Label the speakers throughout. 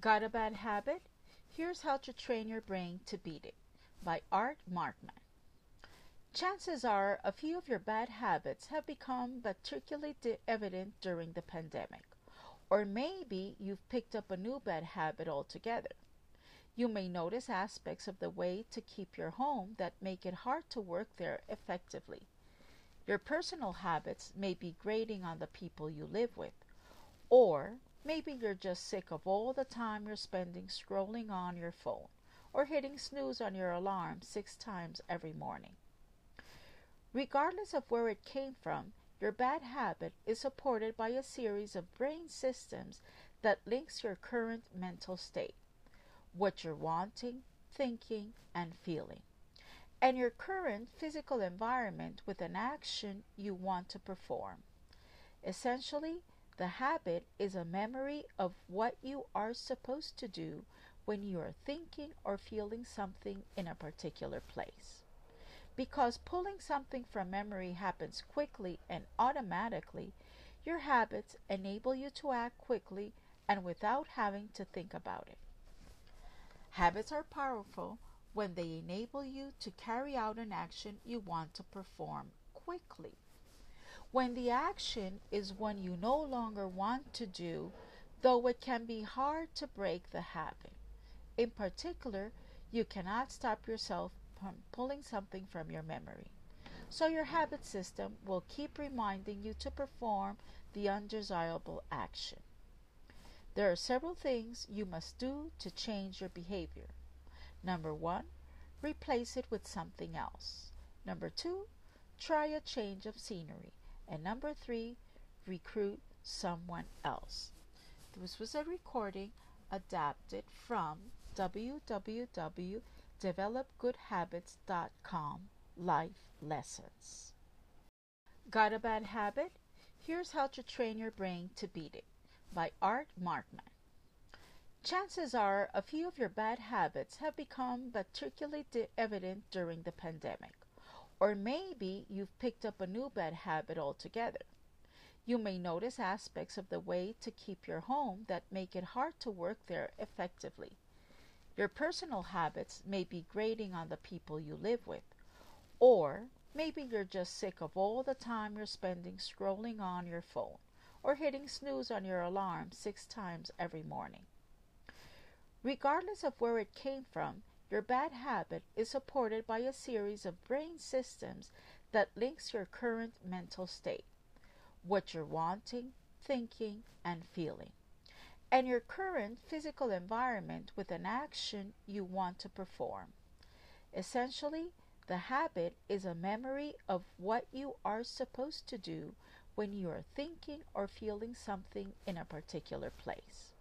Speaker 1: Got a bad habit? Here's how to train your brain to beat it by Art Markman. Chances are a few of your bad habits have become particularly evident during the pandemic, or maybe you've picked up a new bad habit altogether. You may notice aspects of the way to keep your home that make it hard to work there effectively. Your personal habits may be grating on the people you live with, or Maybe you're just sick of all the time you're spending scrolling on your phone or hitting snooze on your alarm six times every morning. Regardless of where it came from, your bad habit is supported by a series of brain systems that links your current mental state, what you're wanting, thinking, and feeling, and your current physical environment with an action you want to perform. Essentially, the habit is a memory of what you are supposed to do when you are thinking or feeling something in a particular place. Because pulling something from memory happens quickly and automatically, your habits enable you to act quickly and without having to think about it. Habits are powerful when they enable you to carry out an action you want to perform quickly. When the action is one you no longer want to do, though it can be hard to break the habit. In particular, you cannot stop yourself from pulling something from your memory. So your habit system will keep reminding you to perform the undesirable action. There are several things you must do to change your behavior. Number one, replace it with something else. Number two, try a change of scenery. And number three, recruit someone else. This was a recording adapted from www.developgoodhabits.com Life Lessons. Got a bad habit? Here's how to train your brain to beat it by Art Markman. Chances are a few of your bad habits have become particularly evident during the pandemic. Or maybe you've picked up a new bad habit altogether. You may notice aspects of the way to keep your home that make it hard to work there effectively. Your personal habits may be grating on the people you live with, or maybe you're just sick of all the time you're spending scrolling on your phone or hitting snooze on your alarm six times every morning. Regardless of where it came from, your bad habit is supported by a series of brain systems that links your current mental state, what you're wanting, thinking, and feeling, and your current physical environment with an action you want to perform. Essentially, the habit is a memory of what you are supposed to do when you are thinking or feeling something in a particular place.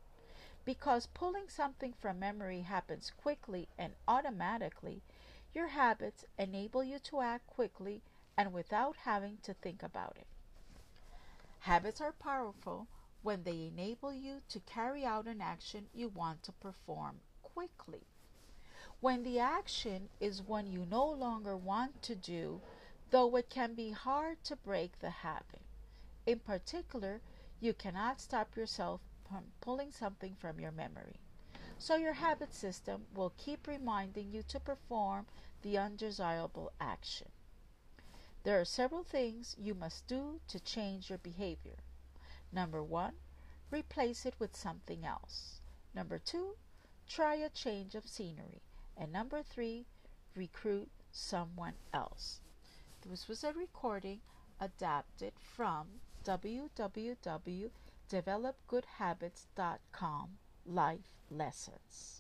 Speaker 1: Because pulling something from memory happens quickly and automatically, your habits enable you to act quickly and without having to think about it. Habits are powerful when they enable you to carry out an action you want to perform quickly. When the action is one you no longer want to do, though it can be hard to break the habit. In particular, you cannot stop yourself pulling something from your memory. So your habit system will keep reminding you to perform the undesirable action. There are several things you must do to change your behavior. Number one, replace it with something else. Number two, try a change of scenery. And number three, recruit someone else. This was a recording adapted from www developgoodhabits.com Life Lessons.